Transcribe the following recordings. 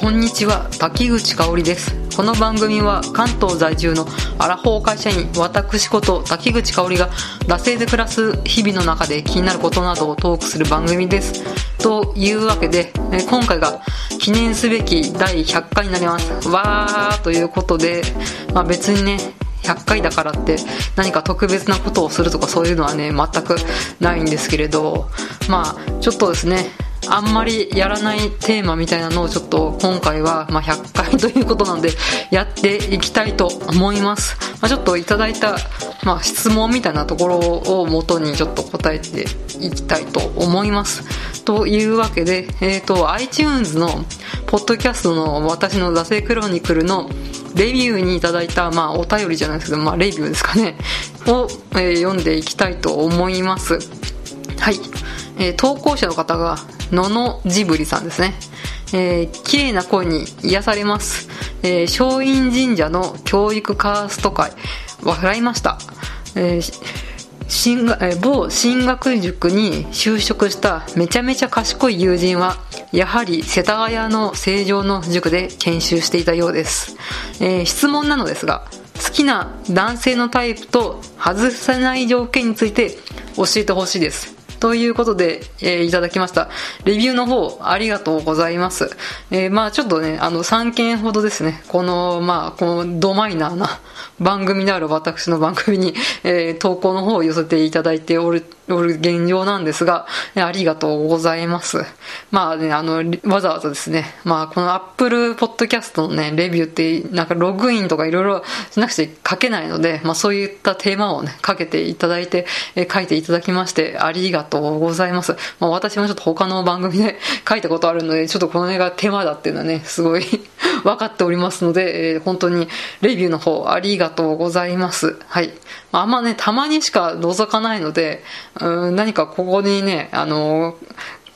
こんにちは滝口香織です。この番組は関東在住のアラフォー会社員私こと滝口香織が惰性で暮らす日々の中で気になることなどをトークする番組です。というわけで今回が記念すべき第100回になります。わーということで、まあ、別にね100回だからって何か特別なことをするとかそういうのはね全くないんですけれどまあちょっとですねあんまりやらないテーマみたいなのをちょっと今回は、まあ、100回 ということなのでやっていきたいと思います、まあ、ちょっといただいた、まあ、質問みたいなところを元にちょっと答えていきたいと思います。というわけで、えっ、ー、と iTunes のポッドキャストの私の「惰性クロニクル」のレビューにいただいた、まあ、お便りじゃないですけど、まあ、レビューですかね。を、えー、読んでいきたいと思います。はい、えー、投稿者の方がののジブリさんですね。えー、綺麗な声に癒されます。えー、松陰神社の教育カースト会は、笑いました。えー進え某進学塾に就職しためちゃめちゃ賢い友人はやはり世田谷の成城の塾で研修していたようです、えー、質問なのですが好きな男性のタイプと外せない条件について教えてほしいですということで、えー、いただきました。レビューの方、ありがとうございます。えー、まあちょっとね、あの、3件ほどですね、この、まあ、このドマイナーな番組である私の番組に、えー、投稿の方を寄せていただいておるおる現状なんですが、ありがとうございます。まあね、あの、わざわざですね、まあこの Apple Podcast のね、レビューって、なんかログインとかいろいろしなくて書けないので、まあそういったテーマをね、かけていただいて、え書いていただきまして、ありがとうとございます。まあ私もちょっと他の番組で 書いたことあるので、ちょっとこの映画テーマだっていうのはね、すごい 分かっておりますので、えー、本当にレビューの方ありがとうございます。はい。あんまね、たまにしか覗かないので、うん何かここにね、あの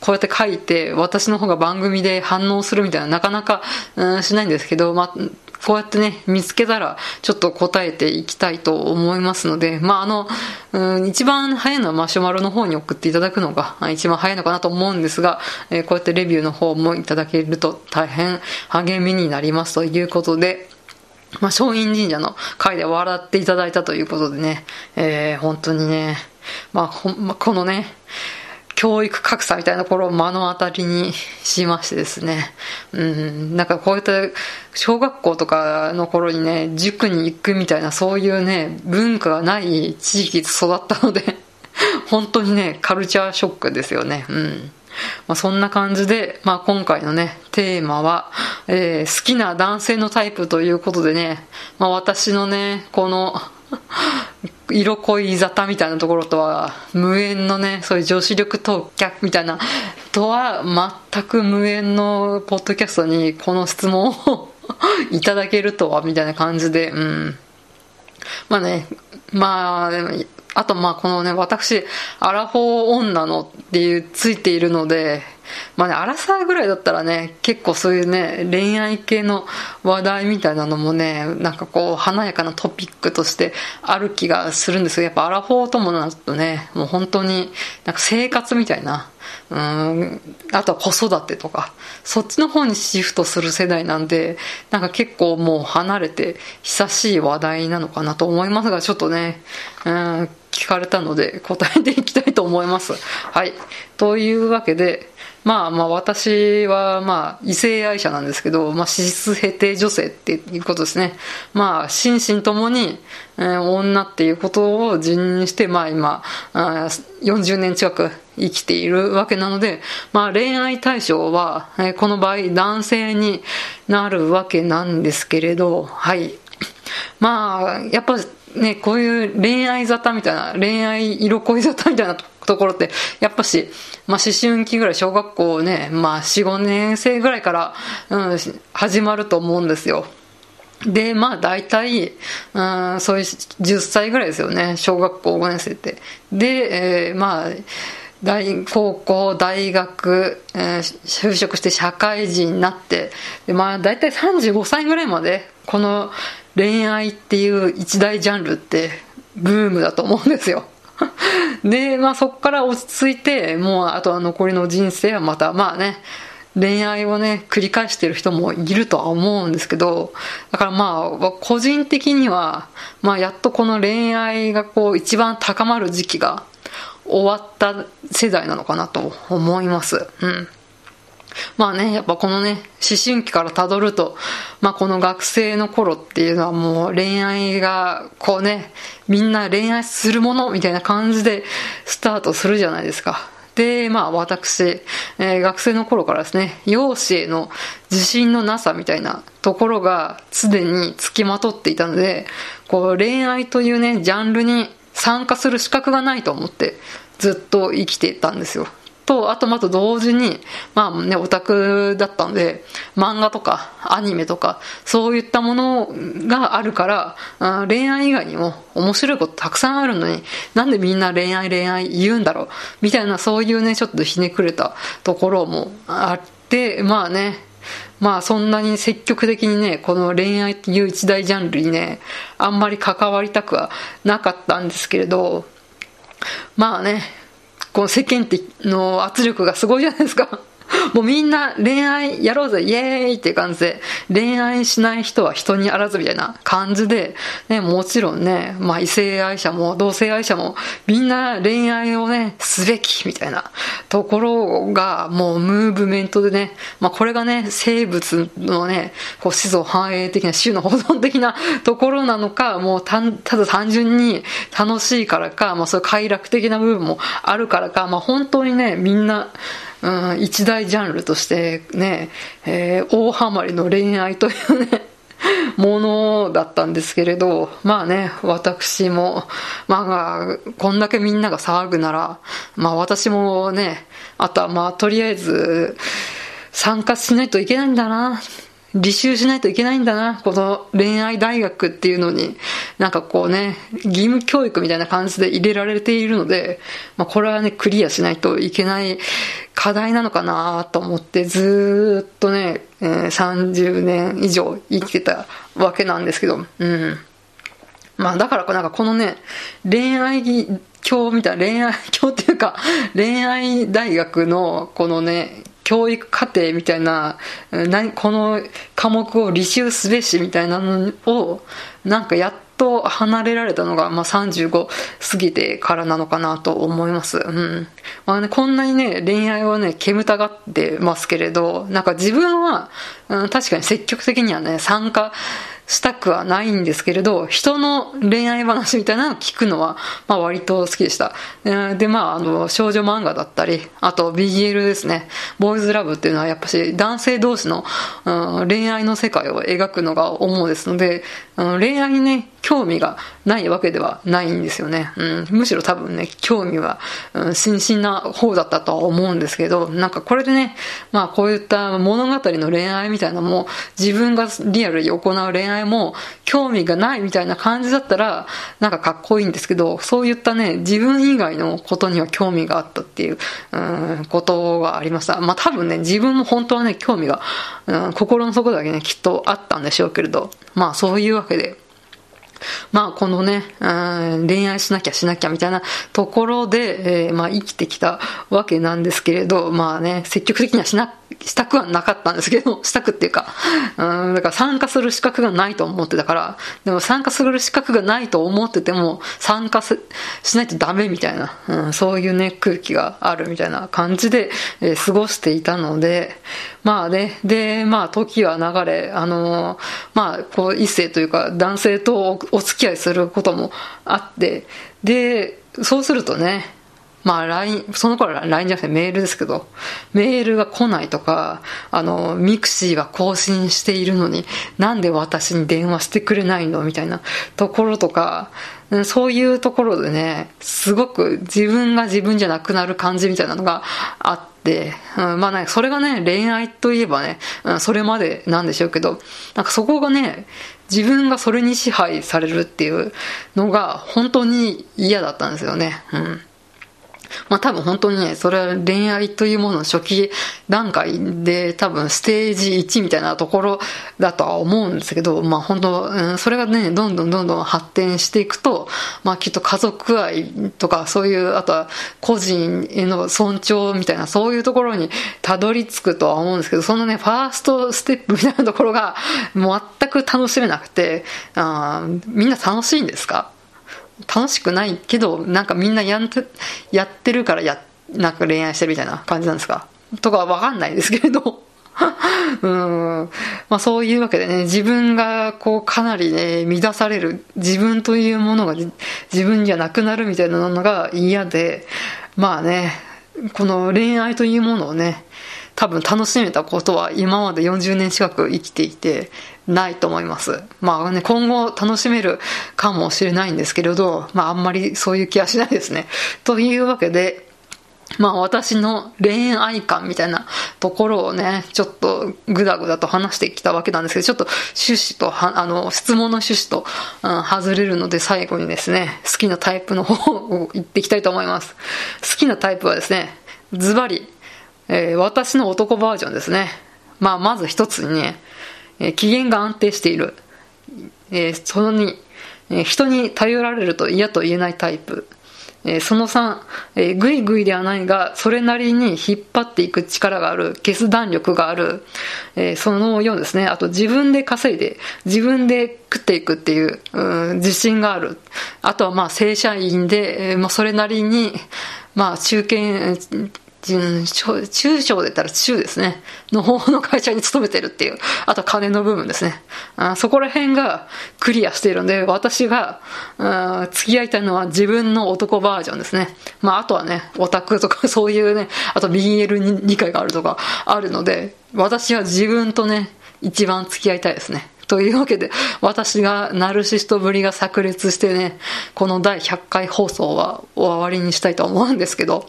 こうやって書いて、私の方が番組で反応するみたいな、なかなか、うん、しないんですけど、まあ、こうやってね、見つけたら、ちょっと答えていきたいと思いますので、まあ、あの、うん、一番早いのはマシュマロの方に送っていただくのが一番早いのかなと思うんですが、えー、こうやってレビューの方もいただけると大変励みになりますということで、まあ、松陰神社の会で笑っていただいたということでね、えー、本当にね、まあ、ほんま、このね、教育格差みたいなところを目の当たりにしましてですね。うん、なんかこういった小学校とかの頃にね、塾に行くみたいなそういうね、文化がない地域で育ったので 本当にね、カルチャーショックですよね。うん。まあ、そんな感じで、まあ、今回のね、テーマは、えー、好きな男性のタイプということでね、まあ、私のね、この 色恋沙汰みたいなところとは無縁のね、そういう女子力特客みたいなとは全く無縁のポッドキャストにこの質問を いただけるとはみたいな感じで、うん。まあね、まあ、でもあとまあこのね、私、アラフォー女のっていうついているので、まあね、アラサーぐらいだったらね、結構そういうね、恋愛系の話題みたいなのもね、なんかこう、華やかなトピックとしてある気がするんですけど、やっぱアラフォーともなるとね、もう本当に、なんか生活みたいな、うん、あとは子育てとか、そっちの方にシフトする世代なんで、なんか結構もう離れて久しい話題なのかなと思いますが、ちょっとね、うん、聞かれたので答えていきたいと思います。はい。というわけで、まあまあ私はまあ異性愛者なんですけど、まあ脂質ヘテ女性っていうことですね。まあ心身ともに、えー、女っていうことを自認して、まあ今、あ40年近く生きているわけなので、まあ恋愛対象は、えー、この場合男性になるわけなんですけれど、はい。まあ、やっぱね、こういう恋愛沙汰みたいな、恋愛色恋沙汰みたいなとところって、やっぱし、まあ思春期ぐらい、小学校ね、まあ4、5年生ぐらいから、うん、始まると思うんですよ。で、まあ大体、うん、そういう10歳ぐらいですよね、小学校5年生って。で、えー、まあ、大高校、大学、えー、就職して社会人になって、でまあ大体35歳ぐらいまで、この恋愛っていう一大ジャンルってブームだと思うんですよ。で、まあそこから落ち着いて、もうあとは残りの人生はまた、まあね、恋愛をね、繰り返してる人もいるとは思うんですけど、だからまあ、個人的には、まあやっとこの恋愛がこう一番高まる時期が終わった世代なのかなと思います。うん。まあね、やっぱこのね、思春期から辿ると、まあこの学生の頃っていうのはもう恋愛が、こうね、みんな恋愛するものみたいな感じでスタートするじゃないですか。で、まあ私、えー、学生の頃からですね、容姿への自信のなさみたいなところが常につきまとっていたので、こう恋愛というね、ジャンルに参加する資格がないと思ってずっと生きていたんですよ。と、あとまた同時に、まあね、オタクだったんで、漫画とかアニメとか、そういったものがあるから、恋愛以外にも面白いことたくさんあるのに、なんでみんな恋愛恋愛言うんだろうみたいな、そういうね、ちょっとひねくれたところもあって、まあね、まあそんなに積極的にね、この恋愛っていう一大ジャンルにね、あんまり関わりたくはなかったんですけれど、まあね、この世間の圧力がすごいじゃないですか。もうみんな恋愛やろうぜ、イエーイっていう感じで、恋愛しない人は人にあらずみたいな感じで、ね、もちろんね、まあ異性愛者も同性愛者もみんな恋愛をね、すべきみたいなところがもうムーブメントでね、まあこれがね、生物のね、こう子孫繁栄的な種の保存的なところなのか、もうたただ単純に楽しいからか、まあそういう快楽的な部分もあるからか、まあ本当にね、みんな、うん、一大ジャンルとしてね、えー、大ハマりの恋愛というね、ものだったんですけれど、まあね、私も、まあ、こんだけみんなが騒ぐなら、まあ私もね、あとはまあとりあえず、参加しないといけないんだな、履修しないといけないんだな、この恋愛大学っていうのに、なんかこうね、義務教育みたいな感じで入れられているので、まあこれはね、クリアしないといけない課題なのかなと思って、ずっとね、えー、30年以上生きてたわけなんですけど、うん。まあだからなんかこのね、恋愛教みたいな、恋愛教っていうか、恋愛大学のこのね、教育課程みたいな、何、この科目を履修すべしみたいなのを、なんかやっと離れられたのが、まあ、35過ぎてからなのかなと思います。うん。まあね、こんなにね、恋愛をね、煙たがってますけれど、なんか自分は、うん、確かに積極的にはね、参加したくはないんですけれど、人の恋愛話みたいなのを聞くのは、まあ割と好きでした。で、まあ、あの、少女漫画だったり、あと BL ですね。ボーイズラブっていうのはやっぱし男性同士の、うん、恋愛の世界を描くのが主ですので、うん、恋愛にね、興味がないわけではないんですよね。うん、むしろ多分ね、興味は、うん、真摯な方だったとは思うんですけど、なんかこれでね、まあこういった物語の恋愛みたいなのも、自分がリアルに行う恋愛も興味がないみたいな感じだったら、なんかかっこいいんですけど、そういったね、自分以外のことには興味があったっていう、うん、ことがありました。まあ多分ね、自分も本当はね、興味が、うん、心の底だけね、きっとあったんでしょうけれど、まあそういうわけで、まあこのね、恋愛しなきゃしなきゃみたいなところで、えー、まあ生きてきたわけなんですけれど、まあね、積極的にはしなくしたくはなかったんですけど、したくっていうか、うん、だから参加する資格がないと思ってたから、でも参加する資格がないと思ってても、参加しないとダメみたいな、うん、そういうね、空気があるみたいな感じで、えー、過ごしていたので、まあね、で、まあ時は流れ、あのー、まあ、こう、異性というか、男性とお付き合いすることもあって、で、そうするとね、まあ LINE、その頃は LINE じゃなくてメールですけど、メールが来ないとか、あの、ミクシーは更新しているのに、なんで私に電話してくれないの？みたいなところとか、そういうところでね、すごく自分が自分じゃなくなる感じみたいなのがあって、うん、まあね、それがね、恋愛といえばね、うん、それまでなんでしょうけど、なんかそこがね、自分がそれに支配されるっていうのが本当に嫌だったんですよね。うん。まあ多分本当にね、それは恋愛というものの初期段階で多分ステージ1みたいなところだとは思うんですけど、まあ本当、うん、それがね、どんどんどんどん発展していくと、まあきっと家族愛とかそういう、あとは個人への尊重みたいなそういうところにたどり着くとは思うんですけど、そのね、ファーストステップみたいなところが全く楽しめなくて、あみんな楽しいんですか？楽しくないけど、なんかみんなやんやってるからや、なんか恋愛してるみたいな感じなんですか？とかわかんないですけれど。うん。まあそういうわけでね、自分がこうかなりね、乱される、自分というものが自分じゃなくなるみたいなのが嫌で、まあね、この恋愛というものをね、多分楽しめたことは今まで40年近く生きていてないと思います。まあね、今後楽しめるかもしれないんですけれど、まああんまりそういう気はしないですね。というわけで、まあ私の恋愛観みたいなところをね、ちょっとぐだぐだと話してきたわけなんですけど、ちょっと趣旨と、あの、質問の趣旨と、うん、外れるので最後にですね、好きなタイプの方を言っていきたいと思います。好きなタイプはですね、ズバリ、えー、私の男バージョンですね。まあ、まず一つにね、えー、機嫌が安定している。えー、その2、えー、人に頼られると嫌と言えないタイプ。えー、その3、えー、ぐいぐいではないが、それなりに引っ張っていく力がある、決断力がある、えー、その4ですね。あと自分で稼いで、自分で食っていくっていう、う、自信がある。あとはまあ正社員で、えー、まあそれなりに、まあ中堅、中小で言ったら中ですね。の方の会社に勤めてるっていう。あと金の部分ですね。あそこら辺がクリアしているんで、私があ付き合いたいのは自分の男バージョンですね。まああとはね、オタクとか そういうね、あと BL に理解があるとかあるので、私は自分とね、一番付き合いたいですね。というわけで、私がナルシストぶりが炸裂してね、この第100回放送は終わりにしたいと思うんですけど、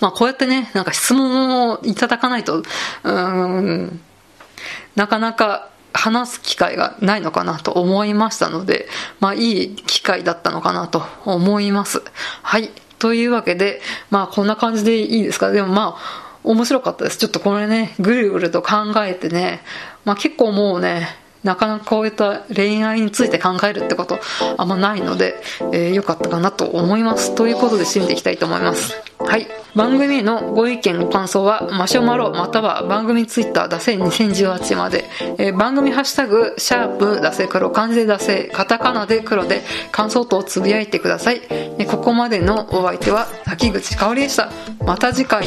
まあこうやってね、なんか質問をいただかないと、うん、なかなか話す機会がないのかなと思いましたので、まあいい機会だったのかなと思います。はい。というわけで、まあこんな感じでいいですか？でもまあ、面白かったです。ちょっとこれね、ぐるぐると考えてね、まあ結構もうね、なかなかこういった恋愛について考えるってことあんまないので、えー、よかったかなと思います。ということで締めていきたいと思います。はい。番組へのご意見ご感想は、マシュマロまたは番組ツイッター出せ2018まで、えー、番組ハッシュタグ、シャープ出せ黒、漢字で出せ、カタカナで黒で感想とつぶやいてください。え、ここまでのお相手は、滝口香織でした。また次回。